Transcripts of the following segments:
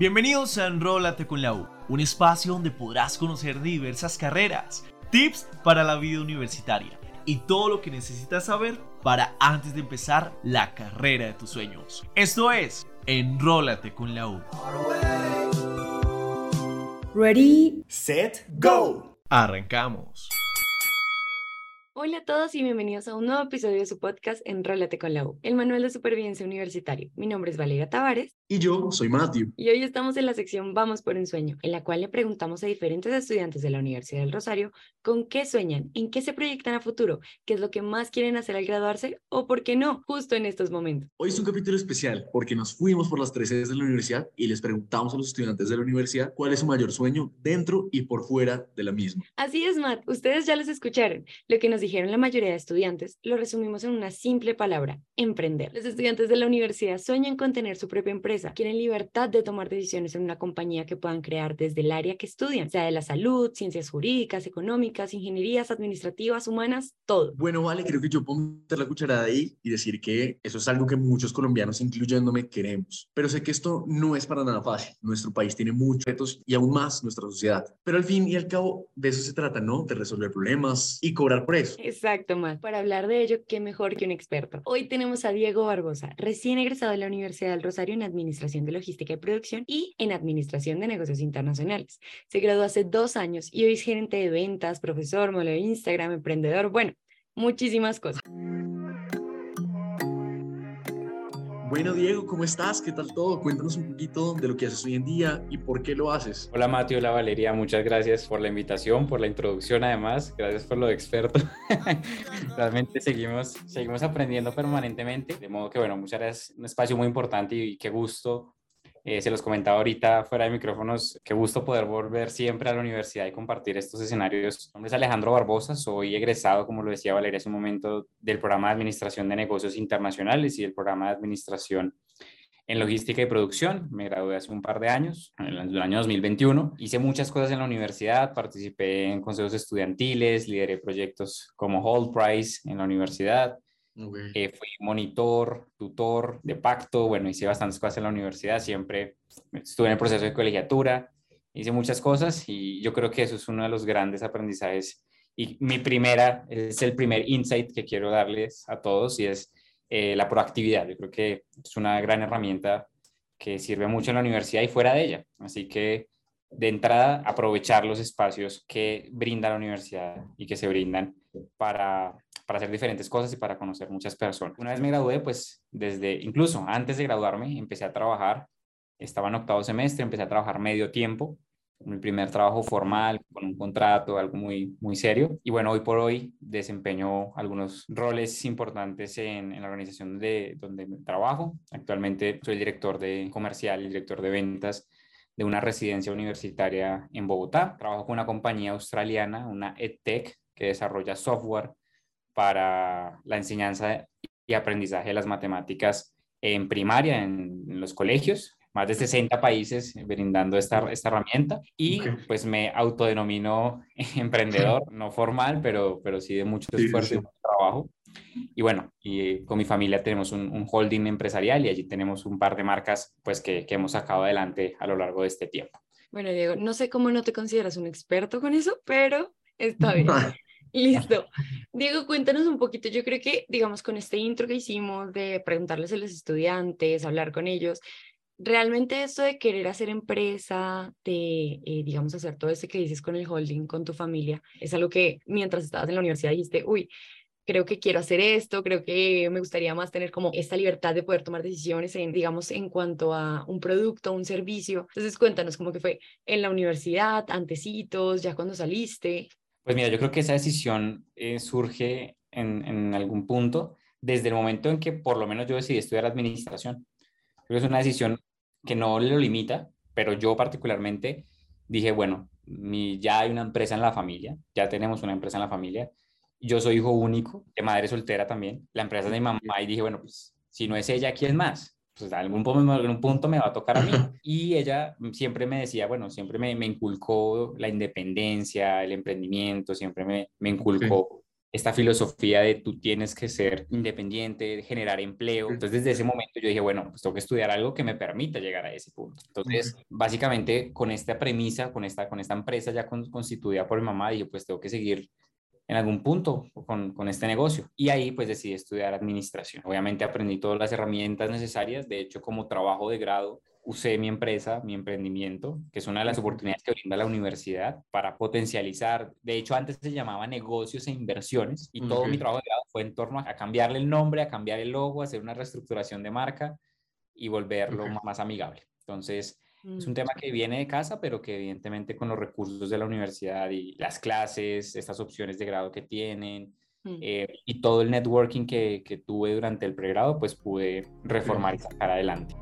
Bienvenidos a Enrólate con la U, un espacio donde podrás conocer diversas carreras, tips para la vida universitaria y todo lo que necesitas saber para antes de empezar la carrera de tus sueños. Esto es Enrólate con la U. Ready, set, go. Arrancamos. Hola a todos y bienvenidos a un nuevo episodio de su podcast Enrólate con la U, el manual de supervivencia universitario. Mi nombre es Valeria Tavares. Y yo soy Matthew. Y hoy estamos en la sección Vamos por un sueño, en la cual le preguntamos a diferentes estudiantes de la Universidad del Rosario con qué sueñan, en qué se proyectan a futuro, qué es lo que más quieren hacer al graduarse o por qué no, justo en estos momentos. Hoy es un capítulo especial porque nos fuimos por las tres sedes de la universidad y les preguntamos a los estudiantes de la universidad cuál es su mayor sueño dentro y por fuera de la misma. Así es, Matt. Ustedes ya los escucharon. Lo que nos dijeron la mayoría de estudiantes lo resumimos en una simple palabra, emprender. Los estudiantes de la universidad sueñan con tener su propia empresa, quieren libertad de tomar decisiones en una compañía que puedan crear desde el área que estudian, sea de la salud, ciencias jurídicas, económicas, ingenierías, administrativas, humanas, todo. Bueno, vale, creo que yo puedo meter la cucharada ahí y decir que eso es algo que muchos colombianos, incluyéndome, queremos. Pero sé que esto no es para nada fácil. Nuestro país tiene muchos retos y aún más nuestra sociedad. Pero al fin y al cabo, de eso se trata, ¿no? De resolver problemas y cobrar por eso. Exacto. Exacto, Matt. Para hablar de ello, qué mejor que un experto. Hoy tenemos a Diego Barbosa, recién egresado de la Universidad del Rosario en Administración de Logística y Producción y en Administración de Negocios Internacionales. Se graduó hace dos años y hoy es gerente de ventas, profesor, modelo de Instagram, emprendedor, bueno, muchísimas cosas. Bueno, Diego, ¿cómo estás? ¿Qué tal todo? Cuéntanos un poquito de lo que haces hoy en día y por qué lo haces. Hola, Mateo, hola, Valeria. Muchas gracias por la invitación, por la introducción, además. Gracias por lo de experto. Realmente seguimos, seguimos aprendiendo permanentemente. De modo que, bueno, muchas gracias. Un espacio muy importante y qué gusto eh, se los comentaba ahorita fuera de micrófonos, qué gusto poder volver siempre a la universidad y compartir estos escenarios. Mi nombre es Alejandro Barbosa, soy egresado, como lo decía Valeria hace un momento, del programa de Administración de Negocios Internacionales y del programa de Administración en Logística y Producción. Me gradué hace un par de años, en el año 2021. Hice muchas cosas en la universidad, participé en consejos estudiantiles, lideré proyectos como Hold Price en la universidad. Eh, fui monitor, tutor de pacto, bueno, hice bastantes cosas en la universidad, siempre estuve en el proceso de colegiatura, hice muchas cosas y yo creo que eso es uno de los grandes aprendizajes y mi primera, es el primer insight que quiero darles a todos y es eh, la proactividad. Yo creo que es una gran herramienta que sirve mucho en la universidad y fuera de ella. Así que de entrada, aprovechar los espacios que brinda la universidad y que se brindan para para hacer diferentes cosas y para conocer muchas personas. Una vez me gradué, pues desde, incluso antes de graduarme, empecé a trabajar, estaba en octavo semestre, empecé a trabajar medio tiempo, mi primer trabajo formal, con un contrato, algo muy, muy serio. Y bueno, hoy por hoy desempeño algunos roles importantes en, en la organización de donde trabajo. Actualmente soy director de comercial y director de ventas de una residencia universitaria en Bogotá. Trabajo con una compañía australiana, una EdTech, que desarrolla software para la enseñanza y aprendizaje de las matemáticas en primaria, en, los colegios, más de 60 países brindando esta, esta herramienta y pues me autodenomino emprendedor, no formal, pero, pero sí de mucho esfuerzo y mucho trabajo. Y bueno, y con mi familia tenemos un, un, holding empresarial y allí tenemos un par de marcas pues que, que hemos sacado adelante a lo largo de este tiempo. Bueno, Diego, no sé cómo no te consideras un experto con eso, pero está bien. Listo. Diego, cuéntanos un poquito. Yo creo que, digamos, con este intro que hicimos de preguntarles a los estudiantes, hablar con ellos, realmente esto de querer hacer empresa, de, eh, digamos, hacer todo eso que dices con el holding, con tu familia, es algo que mientras estabas en la universidad dijiste, uy, creo que quiero hacer esto, creo que me gustaría más tener como esta libertad de poder tomar decisiones en, digamos, en cuanto a un producto, un servicio. Entonces, cuéntanos cómo que fue en la universidad, antecitos, ya cuando saliste. Pues mira, yo creo que esa decisión eh, surge en, en, algún punto desde el momento en que por lo menos yo decidí estudiar administración. Creo que es una decisión que no lo limita, pero yo particularmente dije, bueno, mi, ya hay una empresa en la familia, ya tenemos una empresa en la familia, yo soy hijo único, de madre soltera también, la empresa es de mi mamá y dije, bueno, pues si no es ella, ¿quién más? Pues algún punto, algún punto me va a tocar a mí. Y ella siempre me decía, bueno, siempre me, me inculcó la independencia, el emprendimiento, siempre me, me inculcó esta filosofía de tú tienes que ser independiente, generar empleo. Entonces, desde ese momento yo dije, bueno, pues tengo que estudiar algo que me permita llegar a ese punto. Entonces, básicamente, con esta premisa, con esta, con esta empresa ya constituida por mi mamá, dije, pues tengo que seguir en algún punto con, con, este negocio. Y ahí pues decidí estudiar administración. Obviamente aprendí todas las herramientas necesarias. De hecho, como trabajo de grado, usé mi empresa, mi emprendimiento, que es una de las oportunidades que brinda la universidad para potencializar. De hecho, antes se llamaba negocios e inversiones y todo mi trabajo de grado fue en torno a cambiarle el nombre, a cambiar el logo, a hacer una reestructuración de marca y volverlo más amigable. Entonces, es un mm. tema que viene de casa, pero que evidentemente con los recursos de la universidad y las clases, estas opciones de grado que tienen mm. eh, y todo el networking que, que, tuve durante el pregrado, pues pude reformar y sacar adelante.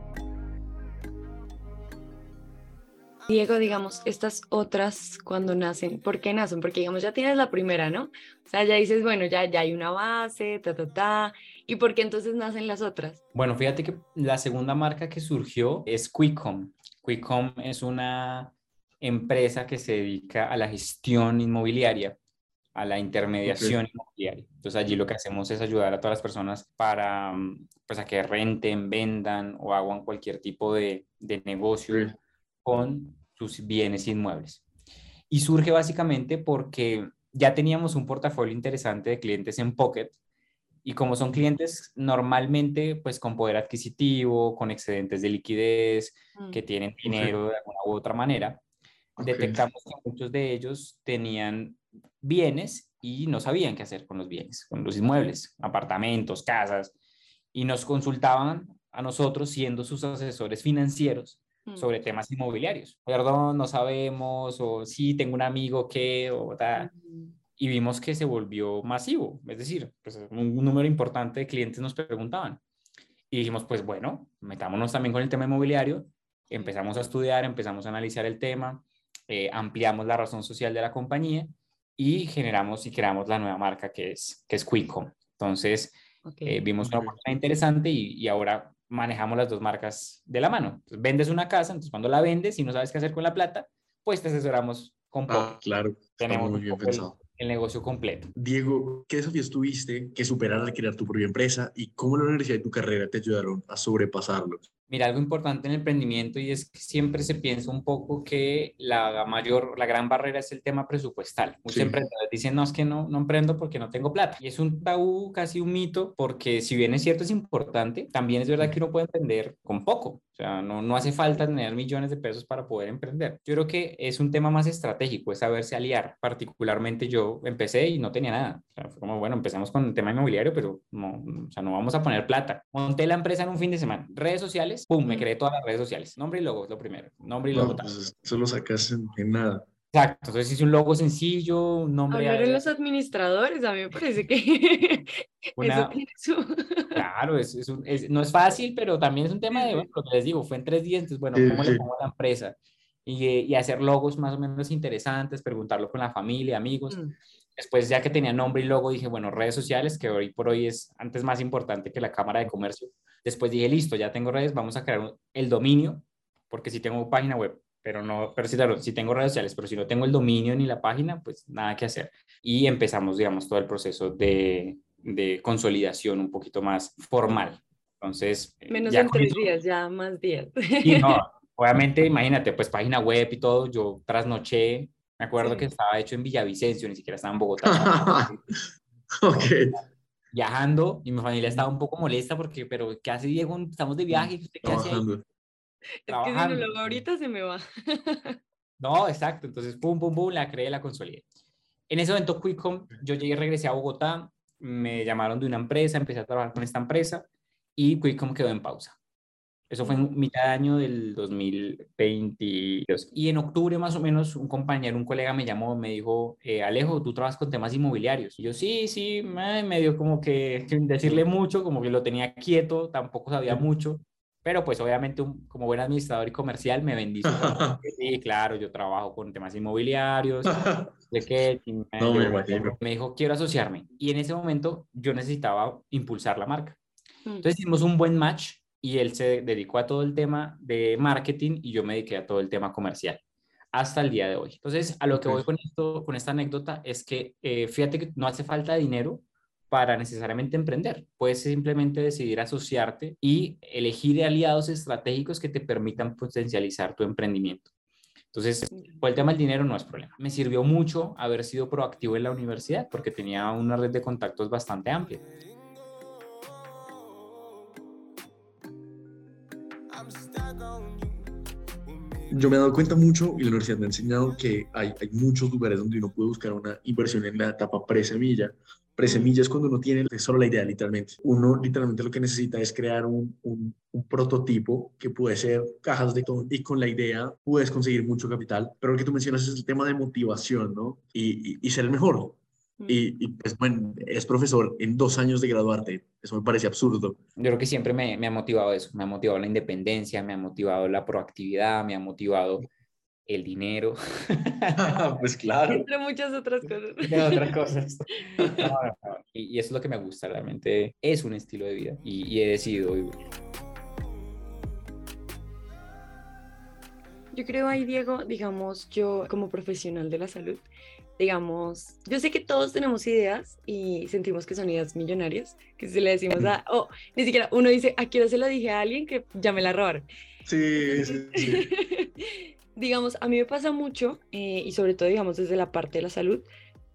Diego, digamos, estas otras cuando nacen, ¿por qué nacen? Porque digamos, ya tienes la primera, ¿no? O sea, ya dices, bueno, ya, ya hay una base, ta, ta, ta. ¿Y por qué entonces nacen las otras? Bueno, fíjate que la segunda marca que surgió es Quickcom. Quickcom es una empresa que se dedica a la gestión inmobiliaria, a la intermediación inmobiliaria. Entonces allí lo que hacemos es ayudar a todas las personas para pues, a que renten, vendan o hagan cualquier tipo de, de negocio con sus bienes inmuebles. Y surge básicamente porque ya teníamos un portafolio interesante de clientes en Pocket y como son clientes normalmente pues con poder adquisitivo, con excedentes de liquidez, mm. que tienen dinero de alguna u otra manera, detectamos que muchos de ellos tenían bienes y no sabían qué hacer con los bienes, con los inmuebles, apartamentos, casas, y nos consultaban a nosotros siendo sus asesores financieros Mm. sobre temas inmobiliarios. Perdón, no sabemos, o sí, tengo un amigo que, o tal. Y vimos que se volvió masivo, es decir, pues un, número importante de clientes nos preguntaban. Y dijimos, pues bueno, metámonos también con el tema inmobiliario. Empezamos a estudiar, empezamos a analizar el tema, eh, ampliamos la razón social de la compañía y generamos y creamos la nueva marca que es, que es Quickcom. Entonces, eh, vimos una oportunidad interesante y, y, ahora manejamos las dos marcas de la mano. vendes una casa, entonces cuando la vendes y no sabes qué hacer con la plata, pues te asesoramos con ah, claro. Tenemos muy bien pensado. El, negocio completo. Diego, ¿qué desafíos tuviste que superar al crear tu propia empresa y cómo la universidad y tu carrera te ayudaron a sobrepasarlos? Mira, algo importante en el emprendimiento y es que siempre se piensa un poco que la mayor, la gran barrera es el tema presupuestal. Muchos emprendedores dicen, no, es que no, no emprendo porque no tengo plata. Y es un tabú, casi un mito, porque si bien es cierto, es importante, también es verdad que uno puede emprender con poco. O sea, no, no hace falta tener millones de pesos para poder emprender. Yo creo que es un tema más estratégico, es saberse aliar. Particularmente yo empecé y no tenía nada. O sea, fue como, bueno, empezamos con el tema inmobiliario, pero no, o sea, no vamos a poner plata. Monté la empresa en un fin de semana. Redes sociales pum, me creé todas las redes sociales. Nombre y logo es lo primero. Nombre y logo. No, pues eso lo sacas en, nada. Exacto, entonces hice un logo sencillo, un nombre. Hablar los administradores, a mí me parece que eso tiene su... Claro, es, es, no es fácil, pero también es un tema de, bueno, lo que les digo, fue en tres días, entonces, bueno, ¿cómo le pongo a la empresa? Y, y, hacer logos más o menos interesantes, preguntarlo con la familia, amigos. Mm. Después, ya que tenía nombre y logo, dije, bueno, redes sociales, que hoy por hoy es antes más importante que la Cámara de Comercio. Después dije, listo, ya tengo redes, vamos a crear el dominio, porque si tengo página web, pero no, pero sí, claro, si tengo redes sociales, pero si no tengo el dominio ni la página, pues nada que hacer. Y empezamos, digamos, todo el proceso de, de consolidación un poquito más formal. Entonces... Eh, Menos de tres días, ya más días. Y no, obviamente, imagínate, pues página web y todo, yo trasnoché, me acuerdo que estaba hecho en Villavicencio, ni siquiera estaba en Bogotá. ok viajando y mi familia estaba un poco molesta porque, pero ¿qué hace Diego? Estamos de viaje, ¿usted qué hace ahí? Es que si no ahorita se me va. no, exacto, entonces pum, pum, pum, la creé, la consolidé. En ese momento Quickcom, yo llegué, regresé a Bogotá, me llamaron de una empresa, empecé a trabajar con esta empresa y Quickcom quedó en pausa. Eso fue en mitad de año del 2022. Y en octubre más o menos un compañero, un colega me llamó, me dijo, eh, Alejo, tú trabajas con temas inmobiliarios. Y yo, sí, sí, me dio como que sin decirle mucho, como que lo tenía quieto, tampoco sabía mucho. Pero pues obviamente como buen administrador y comercial me vendí. sí, claro, yo trabajo con temas inmobiliarios. de qué, no, me, me dijo, quiero asociarme. Y en ese momento yo necesitaba impulsar la marca. Mm. Entonces hicimos un buen match y él se dedicó a todo el tema de marketing y yo me dediqué a todo el tema comercial. hasta el día de hoy. Entonces, a lo que voy con esto, con esta anécdota, es que eh, fíjate que no hace falta dinero para necesariamente emprender. Puedes simplemente decidir asociarte y elegir aliados estratégicos que te permitan potencializar tu emprendimiento. Entonces, por el tema del dinero no es problema. Me sirvió mucho haber sido proactivo en la universidad porque tenía una red de contactos bastante amplia. Yo me he dado cuenta mucho y la universidad me ha enseñado que hay, hay muchos lugares donde uno puede buscar una inversión en la etapa pre-semilla. Pre-semilla es cuando uno tiene solo la idea, literalmente. Uno literalmente lo que necesita es crear un, un, prototipo que puede ser cajas de todo y con la idea puedes conseguir mucho capital. Pero lo que tú mencionas es el tema de motivación, ¿no? Y, y, y ser el mejor. Y, y, pues bueno, es profesor en dos años de graduarte. Eso me parece absurdo. Yo creo que siempre me, me, ha motivado eso. Me ha motivado la independencia, me ha motivado la proactividad, me ha motivado el dinero. pues claro. Entre muchas otras cosas. Entre otras cosas. No, no, no. Y, y, eso es lo que me gusta. Realmente es un estilo de vida y, y he decidido vivir. Yo creo ahí, Diego, digamos, yo como profesional de la salud, digamos, yo sé que todos tenemos ideas y sentimos que son ideas millonarias, que si le decimos a, oh, ni siquiera uno dice, ¿a qué hora se lo dije a alguien que ya me la robaron? Sí, sí, sí. Digamos, a mí me pasa mucho, eh, y sobre todo, digamos, desde la parte de la salud,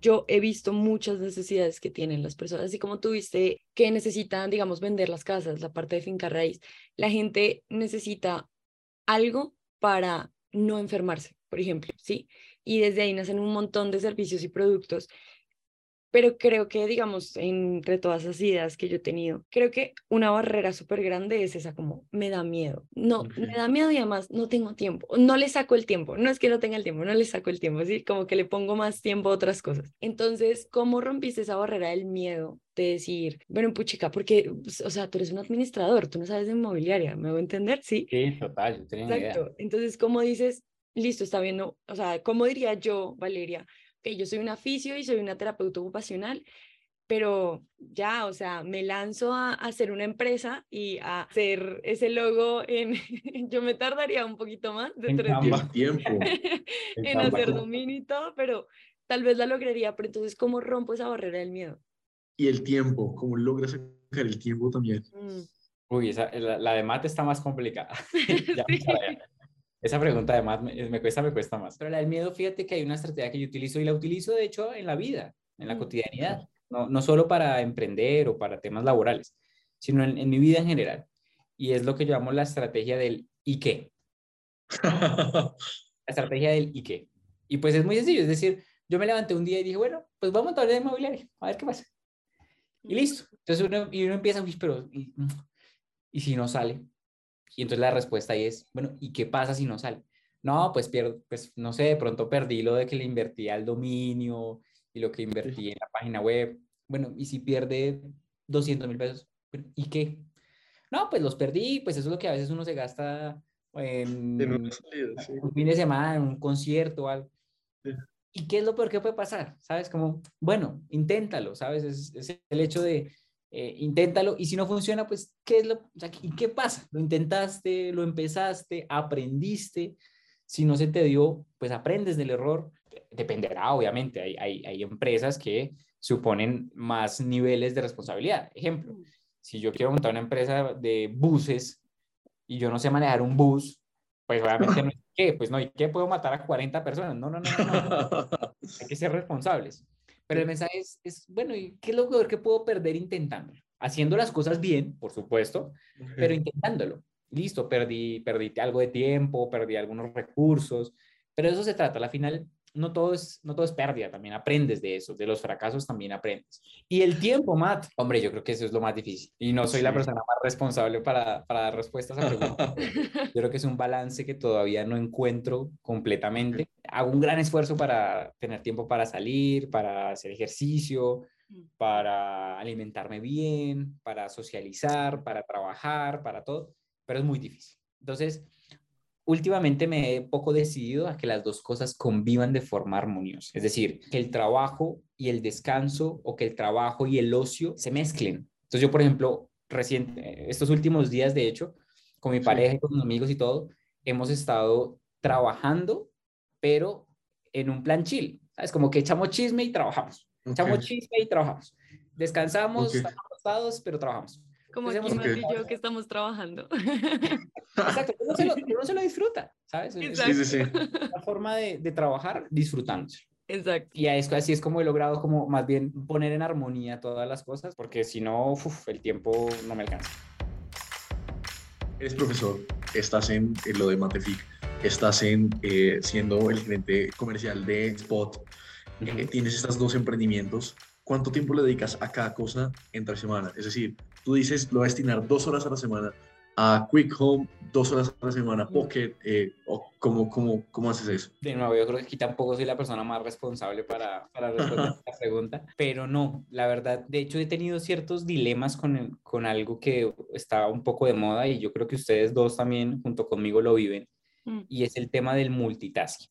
yo he visto muchas necesidades que tienen las personas, así como tuviste que necesitan, digamos, vender las casas, la parte de finca raíz, la gente necesita algo para no enfermarse, por ejemplo, ¿sí? y desde ahí nacen un montón de servicios y productos. Pero creo que, digamos, entre todas esas ideas que yo he tenido, creo que una barrera súper grande es esa como, me da miedo. No, me da miedo y además no tengo tiempo. No le saco el tiempo. No es que no tenga el tiempo, no le saco el tiempo. ¿sí? Como que le pongo más tiempo a otras cosas. Entonces, ¿cómo rompiste esa barrera del miedo de decir, bueno, puchica, porque, pues, o sea, tú eres un administrador, tú no sabes de inmobiliaria, ¿me voy a entender? Sí. Sí, total, yo tenía Exacto. idea. Entonces, ¿cómo dices, listo, está viendo, o sea, ¿cómo diría yo, Valeria? Que yo soy una fisio y soy una terapeuta ocupacional, pero ya, o sea, me lanzo a, a, hacer una empresa y a hacer ese logo en, yo me tardaría un poquito más de en tres días tiempo. en, en hacer dominio y todo, pero tal vez la lograría, pero entonces, ¿cómo rompo esa barrera del miedo? Y el tiempo, ¿cómo logras sacar el tiempo también? Mm. Uy, esa, la, la, de mate está más complicada. ya, sí. Esa pregunta además me, me, cuesta, me cuesta más. Pero la del miedo, fíjate que hay una estrategia que yo utilizo y la utilizo de hecho en la vida, en la cotidianidad, no, no solo para emprender o para temas laborales, sino en, en mi vida en general. Y es lo que llamo la estrategia del ¿y qué? la estrategia del ¿y qué? Y pues es muy sencillo, es decir, yo me levanté un día y dije, bueno, pues vamos a hablar de inmobiliaria, a ver qué pasa. Y listo. Entonces uno, y uno empieza, uy, pero ¿y, ¿y si no sale? Y entonces la respuesta ahí es, bueno, ¿y qué pasa si no sale? No, pues pierdo, pues no sé, de pronto perdí lo de que le invertí al dominio y lo que invertí en la página web. Bueno, ¿y si pierde 200 mil pesos? ¿Y qué? No, pues los perdí, pues eso es lo que a veces uno se gasta en, en salida, sí. un fin de semana, en un concierto o algo. Sí. ¿Y qué es lo peor que puede pasar? ¿Sabes? Como, bueno, inténtalo, ¿sabes? Es, es el hecho de, eh, inténtalo y si no funciona, pues, ¿qué es lo, o sea, ¿y qué pasa? Lo intentaste, lo empezaste, aprendiste, si no se te dio, pues aprendes del error, dependerá, obviamente, hay, hay, hay empresas que suponen más niveles de responsabilidad. Ejemplo, si yo quiero montar una empresa de buses y yo no sé manejar un bus, pues obviamente no qué, pues no, ¿y qué puedo matar a 40 personas? No, no, no, no, no. hay que ser responsables. Pero el mensaje es, es, bueno, ¿y qué es lo peor que puedo perder intentándolo? Haciendo las cosas bien, por supuesto, okay. pero intentándolo. Listo, perdí, perdí algo de tiempo, perdí algunos recursos, pero de eso se trata. Al final, no todo, es, no todo es pérdida, también aprendes de eso, de los fracasos también aprendes. Y el tiempo, Matt, hombre, yo creo que eso es lo más difícil. Y no soy sí. la persona más responsable para, para dar respuestas a preguntas. yo creo que es un balance que todavía no encuentro completamente. Hago un gran esfuerzo para tener tiempo para salir, para hacer ejercicio, para alimentarme bien, para socializar, para trabajar, para todo, pero es muy difícil. Entonces, últimamente me he poco decidido a que las dos cosas convivan de forma armoniosa. Es decir, que el trabajo y el descanso o que el trabajo y el ocio se mezclen. Entonces yo, por ejemplo, recién, estos últimos días, de hecho, con mi pareja y con mis amigos y todo, hemos estado trabajando pero en un plan chill. Es como que echamos chisme y trabajamos. Echamos chisme y trabajamos. Descansamos, estamos acostados, pero trabajamos. Como aquí okay. y yo que estamos trabajando. Exacto, uno se lo, uno se lo disfruta, ¿sabes? Exacto. Sí, sí, sí. La forma de, de trabajar disfrutándose. Exacto. Y así es como he logrado como más bien poner en armonía todas las cosas, porque si no, uf, el tiempo no me alcanza. Eres profesor, estás en, en lo de Matefic, estás en, eh, siendo el gerente comercial de Spot, eh, tienes estas dos emprendimientos. ¿Cuánto tiempo le dedicas a cada cosa entre semana? Es decir, tú dices, lo voy a destinar dos horas a la semana a Quick Home, dos horas a la semana, Pocket, eh, o ¿cómo, cómo, cómo haces eso? De nuevo, yo creo que aquí tampoco soy la persona más responsable para, para responder esta pregunta, pero no, la verdad, de hecho he tenido ciertos dilemas con, con algo que está un poco de moda y yo creo que ustedes dos también junto conmigo lo viven, mm. y es el tema del multitasking.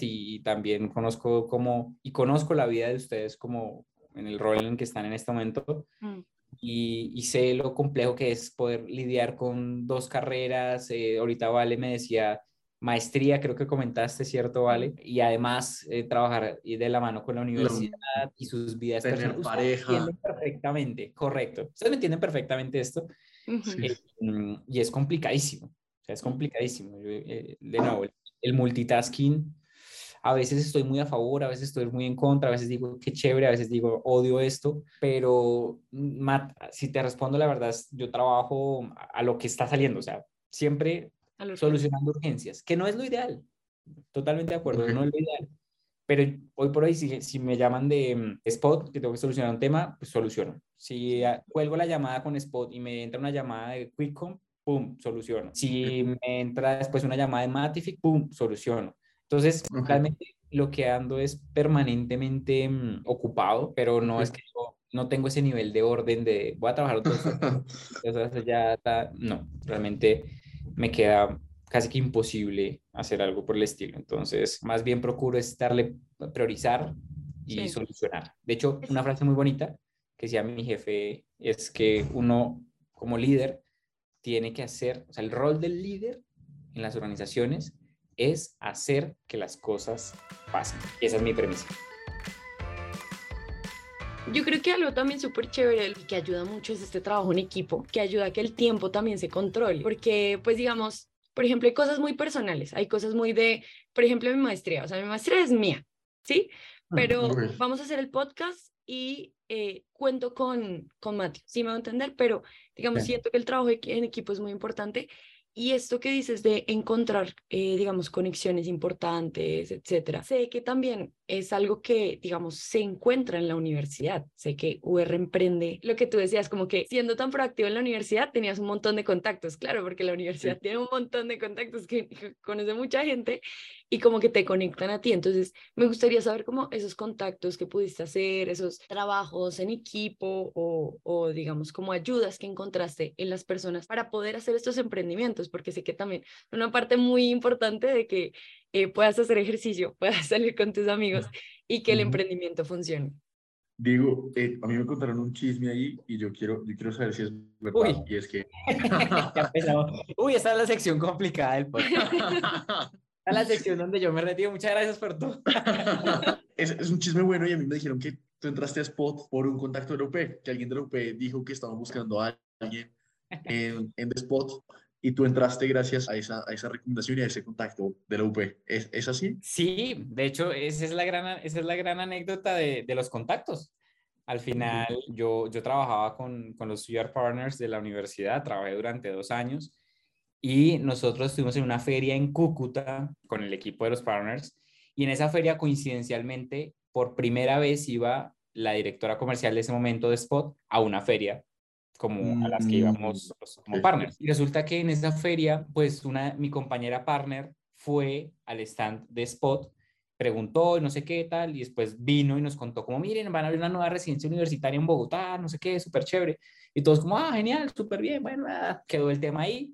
Y también conozco como, y conozco la vida de ustedes como en el rol en el que están en este momento. Mm y, sé lo complejo que es poder lidiar con dos carreras. Eh, ahorita Vale me decía maestría, creo que comentaste, ¿cierto, Vale? Y además eh, trabajar de la mano con la universidad y sus vidas Tener personales. pareja. perfectamente, correcto. Ustedes me entienden perfectamente esto. Eh, mm, y es complicadísimo. O sea, es complicadísimo. de nuevo, el multitasking a veces estoy muy a favor, a veces estoy muy en contra, a veces digo qué chévere, a veces digo odio esto, pero Matt, si te respondo la verdad, yo trabajo a lo que está saliendo, o sea, siempre solucionando urgencias, que no es lo ideal, totalmente de acuerdo, no es lo ideal. Pero hoy por hoy, si, si me llaman de mm, spot, que tengo que solucionar un tema, pues soluciono. Si cuelgo la llamada con spot y me entra una llamada de QuickCom, pum, soluciono. Si me entra después una llamada de Matific, pum, soluciono. Entonces, realmente lo que ando es permanentemente mm, ocupado, pero no es que yo no tengo ese nivel de orden de voy a trabajar otros Entonces ya está, no, realmente me queda casi que imposible hacer algo por el estilo. Entonces, más bien procuro estarle priorizar y solucionar. De hecho, una frase muy bonita que decía mi jefe es que uno como líder tiene que hacer, o sea, el rol del líder en las organizaciones es hacer que las cosas pasen. esa es mi premisa. Yo creo que algo también súper chévere y que ayuda mucho es este trabajo en equipo, que ayuda a que el tiempo también se controle, porque pues digamos, por ejemplo, hay cosas muy personales, hay cosas muy de, por ejemplo, mi maestría, o sea, mi maestría es mía, ¿sí? Ah, Pero vamos a hacer el podcast y eh, cuento con, con Mateo, sí me va a entender, pero digamos, siento que el trabajo en equipo es muy importante y esto que dices de encontrar, eh, digamos, conexiones importantes, etcétera, sé que también es algo que, digamos, se encuentra en la universidad. Sé que UR emprende lo que tú decías, como que siendo tan proactivo en la universidad tenías un montón de contactos, claro, porque la universidad tiene un montón de contactos que, conoce mucha gente y como que te conectan a ti. Entonces, me gustaría saber cómo esos contactos que pudiste hacer, esos trabajos en equipo o, o digamos, como ayudas que encontraste en las personas para poder hacer estos emprendimientos, porque sé que también una parte muy importante de que eh, puedas hacer ejercicio, puedas salir con tus amigos y que el emprendimiento funcione. Digo, eh, a mí me contaron un chisme ahí y yo quiero, yo quiero saber si es verdad. Uy. Y es que... Uy, esta es la sección complicada del podcast. a la sección donde yo me retiro. Muchas gracias por todo. es, es, un chisme bueno y a mí me dijeron que tú entraste a Spot por un contacto de la UP, que alguien de la UP dijo que estaban buscando a alguien en, en The Spot y tú entraste gracias a esa, a esa recomendación y a ese contacto de la UP. ¿Es, ¿Es, así? Sí, de hecho, esa es la gran, esa es la gran anécdota de, de los contactos. Al final, yo, yo trabajaba con, con los UR Partners de la universidad, trabajé durante dos años y nosotros estuvimos en una feria en Cúcuta con el equipo de los partners y en esa feria coincidencialmente por primera vez iba la directora comercial de ese momento de Spot a una feria como a las que íbamos mm, como partners. Y resulta que en esa feria, pues una, mi compañera partner fue al stand de Spot, preguntó y no sé qué tal, y después vino y nos contó como, miren, van a abrir una nueva residencia universitaria en Bogotá, no sé qué, súper chévere. Y todos como, ah, genial, súper bien, bueno, ah", quedó el tema ahí,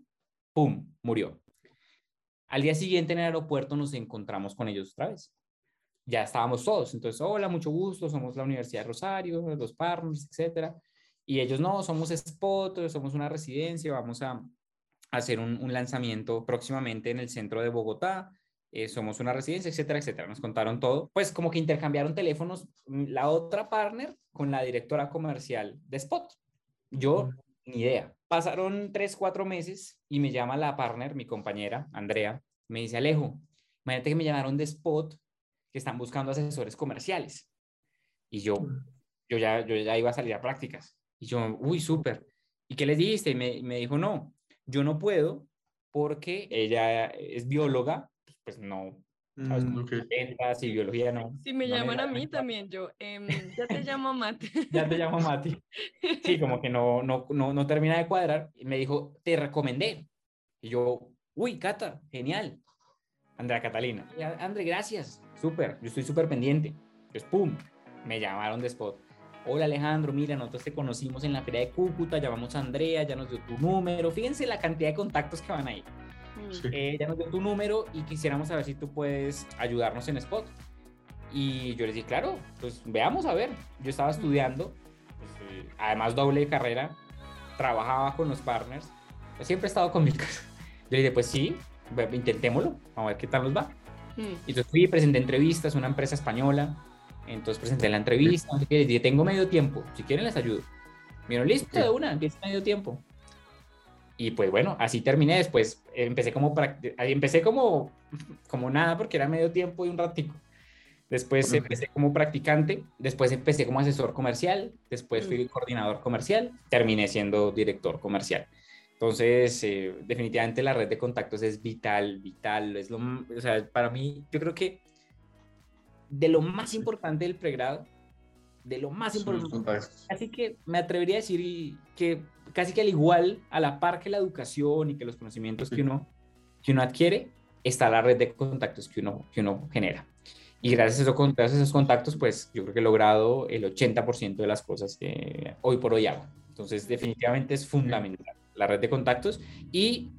¡pum!, murió. Al día siguiente en el aeropuerto nos encontramos con ellos otra vez. Ya estábamos todos, entonces, hola, mucho gusto, somos la Universidad de Rosario, los partners, etcétera. Y ellos no, somos Spot, somos una residencia, vamos a hacer un, lanzamiento próximamente en el centro de Bogotá. eh, somos una residencia, etcétera, etcétera. Nos contaron todo. Pues como que intercambiaron teléfonos mm, la otra partner con la directora comercial de Spot. Yo, ni idea. Pasaron tres, cuatro meses y me llama la partner, mi compañera, Andrea, me dice, Alejo, imagínate que me llamaron de Spot que están buscando asesores comerciales. Y yo, yo ya, yo ya iba a salir a prácticas. Y yo, uy, súper. ¿Y qué les dijiste? Y me, me dijo, no, yo no puedo porque ella es bióloga, pues no, ¿sabes? Mm, ok. Letras y biología no. Si me no llaman da a mí cuenta. también, yo, em, ya te llamo Matt. Ya te llamo Mati. Sí, como que no, no, no, no termina de cuadrar. Y me dijo, te recomendé. Y yo, uy, Cata, genial. Andrea Catalina. André, gracias. Súper, yo estoy súper pendiente. Pues, pum, me llamaron de Spot. Hola Alejandro, mira, nosotros te conocimos en la feria de Cúcuta, llamamos a Andrea, ya nos dio tu número. Fíjense la cantidad de contactos que van ahí. Sí. Eh, ya nos dio tu número y quisiéramos saber si tú puedes ayudarnos en Spot. Y yo les dije, claro, pues veamos a ver. Yo estaba estudiando, pues, eh, además doble de carrera, trabajaba con los partners, pues, siempre he estado con mis cosas. Yo le dije, pues sí, intentémoslo, vamos a ver qué tal nos va. mm. Y entonces fui, presenté entrevistas, una empresa española, entonces presenté la entrevista, qué, les dije, tengo medio tiempo, si quieren les ayudo. Me dijeron, listo, de una, empieza medio tiempo. Y pues bueno, así terminé después, empecé como, empecé como, como nada porque era medio tiempo y un ratico. Después empecé como practicante, después empecé como asesor comercial, después fui coordinador comercial, terminé siendo director comercial. Entonces, eh, definitivamente la red de contactos es vital, vital. Es lo, o sea, para mí, yo creo que de lo más importante del pregrado, de lo más importante. Así que me atrevería a decir que casi que al igual, a la par que la educación y que los conocimientos que Sí. uno, que uno adquiere, está la red de contactos que uno, que uno genera. Y gracias a, eso, gracias a esos contactos, pues yo creo que he logrado el 80% de las cosas que hoy por hoy hago. Entonces, definitivamente es fundamental la red de contactos y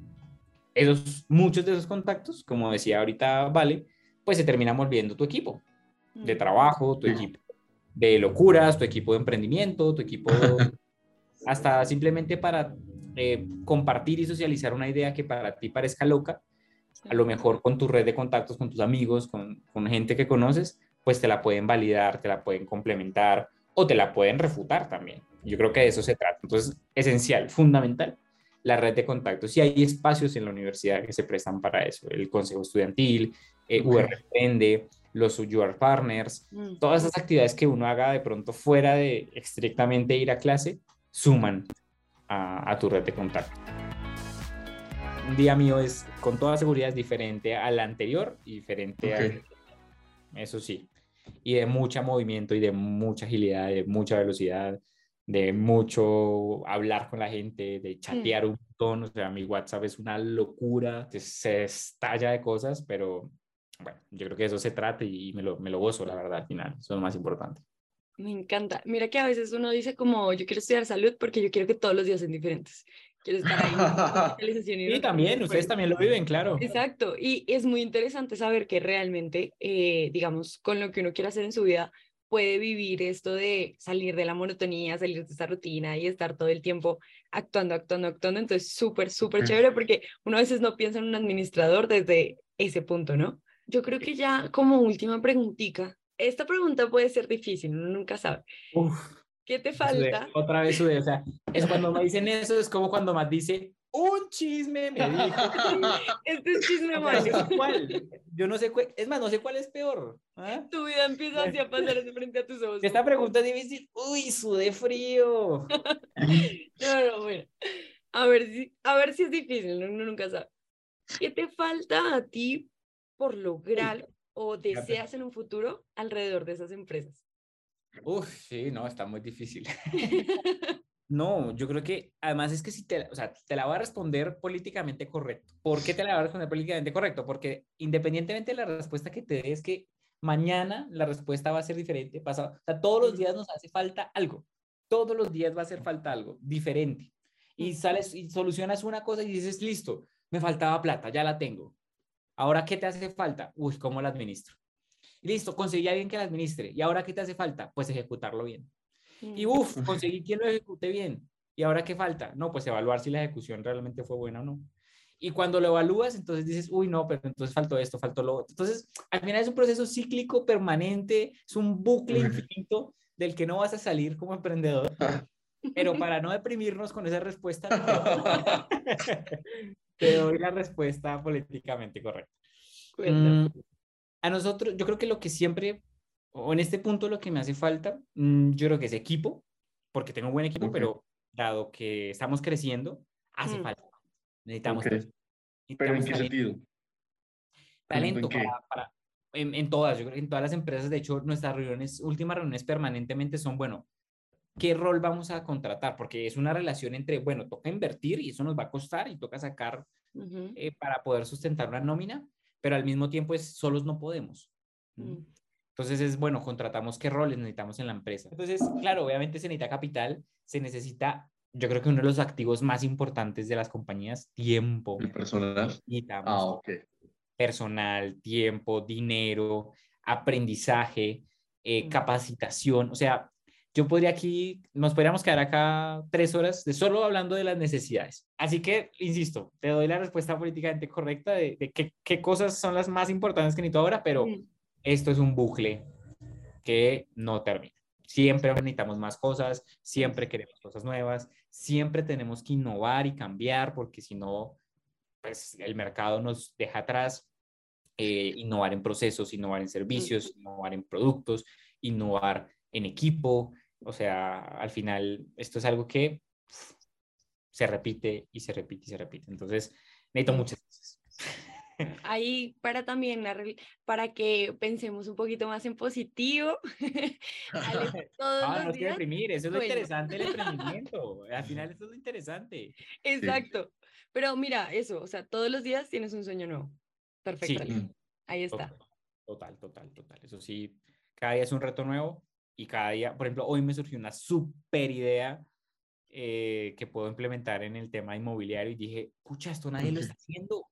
esos, muchos de esos contactos, como decía ahorita Vale, pues se terminan volviendo tu equipo de Mm. trabajo, tu Sí. equipo de locuras, tu equipo de emprendimiento, tu equipo hasta simplemente para eh, compartir y socializar una idea que para ti parezca loca, a lo mejor con tu red de contactos, con tus amigos, con, con gente que conoces, pues te la pueden validar, te la pueden complementar o te la pueden refutar también. Yo creo que de eso se trata. Entonces, esencial, fundamental, la red de contactos. Y hay espacios en la universidad que se prestan para eso. El Consejo Estudiantil, eh, Ok. UR Emprende, los UR Partners, Mm. todas esas actividades que uno haga de pronto fuera de estrictamente ir a clase, suman a, a tu red de contacto. Un día mío es, con toda seguridad, es diferente al anterior y diferente al... Eso sí. Y de mucho movimiento y de mucha agilidad, de mucha velocidad, de mucho hablar con la gente, de chatear un montón. O sea, mi WhatsApp es una locura, se estalla de cosas, pero bueno, yo creo que eso se trata y me lo, me lo gozo, la verdad, al final. Eso es lo más importante. Me encanta. Mira que a veces uno dice como, yo quiero estudiar salud porque yo quiero que todos los días sean diferentes. Quiero estar ahí. y no también, ustedes pues, también lo viven, claro. Exacto, y es muy interesante saber que realmente, eh, digamos, con lo que uno quiere hacer en su vida, puede vivir esto de salir de la monotonía, salir de esta rutina y estar todo el tiempo actuando, actuando, actuando. Entonces, súper, súper chévere porque uno a veces no piensa en un administrador desde ese punto, ¿no? Yo creo que ya como última preguntita, esta pregunta puede ser difícil, uno nunca sabe. Uf, ¿Qué te falta? otra vez sudé, o sea, es cuando me dicen eso, es como cuando Matt dice, un chisme me dijo. Este es chisme no sé malo. cuál, yo no sé cuál, es más, no sé cuál es peor. ¿ah? Tu vida empieza así a pasar así frente a tus ojos. Esta pregunta es difícil, uy, sudé frío. No, no, bueno. A ver si, a ver si es difícil, uno nunca sabe. ¿Qué te falta a ti por lograr o deseas en un futuro alrededor de esas empresas? Uf, sí, no, está muy difícil. No, yo creo que además es que si te, o sea, te la voy a responder políticamente correcto. ¿Por qué te la voy a responder políticamente correcto? Porque independientemente de la respuesta que te dé, es que mañana la respuesta va a ser diferente, pasado, o sea, todos los días nos hace falta algo. Todos los días va a hacer falta algo diferente. Y sales y solucionas una cosa y dices, listo, me faltaba plata, ya la tengo. Ahora, ¿qué te hace falta? Uy, ¿cómo la administro? Listo, conseguí a alguien que la administre. ¿Y ahora qué te hace falta? Pues ejecutarlo bien. Y Mm, uff, conseguí quien lo ejecute bien. ¿Y ahora qué falta? No, pues evaluar si la ejecución realmente fue buena o no. y cuando lo evalúas, entonces dices, uy, no, pero entonces faltó esto, faltó lo otro. Entonces, al final es un proceso cíclico permanente, es un bucle infinito del que no vas a salir como emprendedor. Pero para no deprimirnos con esa respuesta, te doy la respuesta políticamente correcta. Mm, a nosotros, yo creo que lo que siempre, o en este punto lo que me hace falta, mm, yo creo que es equipo, porque tengo un buen equipo, pero dado que estamos creciendo, hace mm. falta. Necesitamos, ¿Pero en qué sentido? Talento para, en, todas, yo creo que en todas las empresas, de hecho, nuestras reuniones, últimas reuniones permanentemente son, bueno, ¿qué rol vamos a contratar? Porque es una relación entre, bueno, toca invertir y eso nos va a costar y toca sacar eh, para poder sustentar una nómina, pero al mismo tiempo es, solos no podemos. Mm. Entonces es, bueno, contratamos qué roles necesitamos en la empresa. Entonces, claro, obviamente se necesita capital, se necesita yo creo que uno de los activos más importantes de las compañías, tiempo. El personal. Ah, ok. Personal, tiempo, dinero, aprendizaje, eh, mm. capacitación. O sea, yo podría aquí, nos podríamos quedar acá tres horas de solo hablando de las necesidades. Así que, insisto, te doy la respuesta políticamente correcta de, qué, qué, cosas son las más importantes que necesito ahora, pero mm. esto es un bucle que no termina. Siempre necesitamos más cosas, siempre queremos cosas nuevas, siempre tenemos que innovar y cambiar porque si no, pues el mercado nos deja atrás. Eh, innovar en procesos, innovar en servicios, innovar en productos, innovar en equipo. O sea, al final esto es algo que se repite y se repite y se repite. Entonces, necesito muchas cosas. ahí para también, para que pensemos un poquito más en positivo. no, no quiero deprimir, eso es lo interesante del emprendimiento. Al final eso es lo interesante. Exacto. Pero mira, eso, o sea, todos los días tienes un sueño nuevo. Perfecto. Ahí está. Total, total, total. Eso sí, cada día es un reto nuevo y cada día, por ejemplo, hoy me surgió una super idea eh, que puedo implementar en el tema inmobiliario y dije, pucha, esto nadie lo está haciendo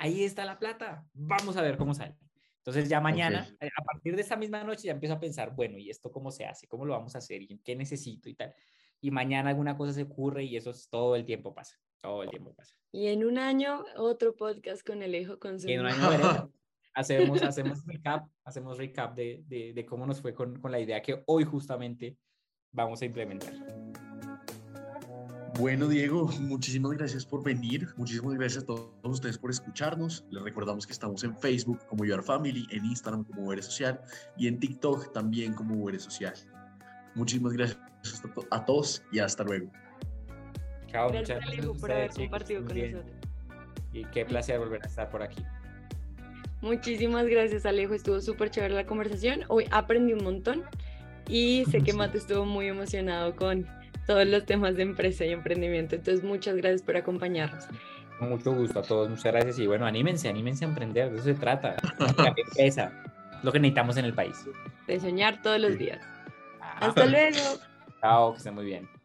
ahí está la plata, vamos a ver cómo sale. Entonces ya mañana, eh, a partir de esa misma noche, ya empiezo a pensar, bueno, ¿y esto cómo se hace? ¿Cómo lo vamos a hacer? ¿Y qué necesito? Y tal. Y mañana alguna cosa se ocurre y eso es, todo el tiempo pasa. Todo el tiempo pasa. Y en un año, otro podcast con el hijo con su... Y en un año hacemos, hacemos recap, hacemos recap de, de, de cómo nos fue con, con la idea que hoy justamente vamos a implementar. Bueno, Diego, muchísimas gracias por venir. Muchísimas gracias a todos ustedes por escucharnos. Les recordamos que estamos en Facebook como Your Family, en Instagram como Uber Social y en TikTok también como Uber Social. Muchísimas gracias a todos y hasta luego. Chao, muchas gracias por haber compartido con nosotros. Y qué placer volver a estar por aquí. Muchísimas gracias, Alejo. Estuvo súper chévere la conversación. Hoy aprendí un montón y sé que Mate estuvo muy emocionado con todos los temas de empresa y emprendimiento. Entonces, muchas gracias por acompañarnos. Con mucho gusto a todos, muchas gracias. Y bueno, anímense, anímense a emprender, de eso se trata. La empresa, lo que necesitamos en el país. De soñar todos los días. Hasta luego. Chao, que estén muy bien.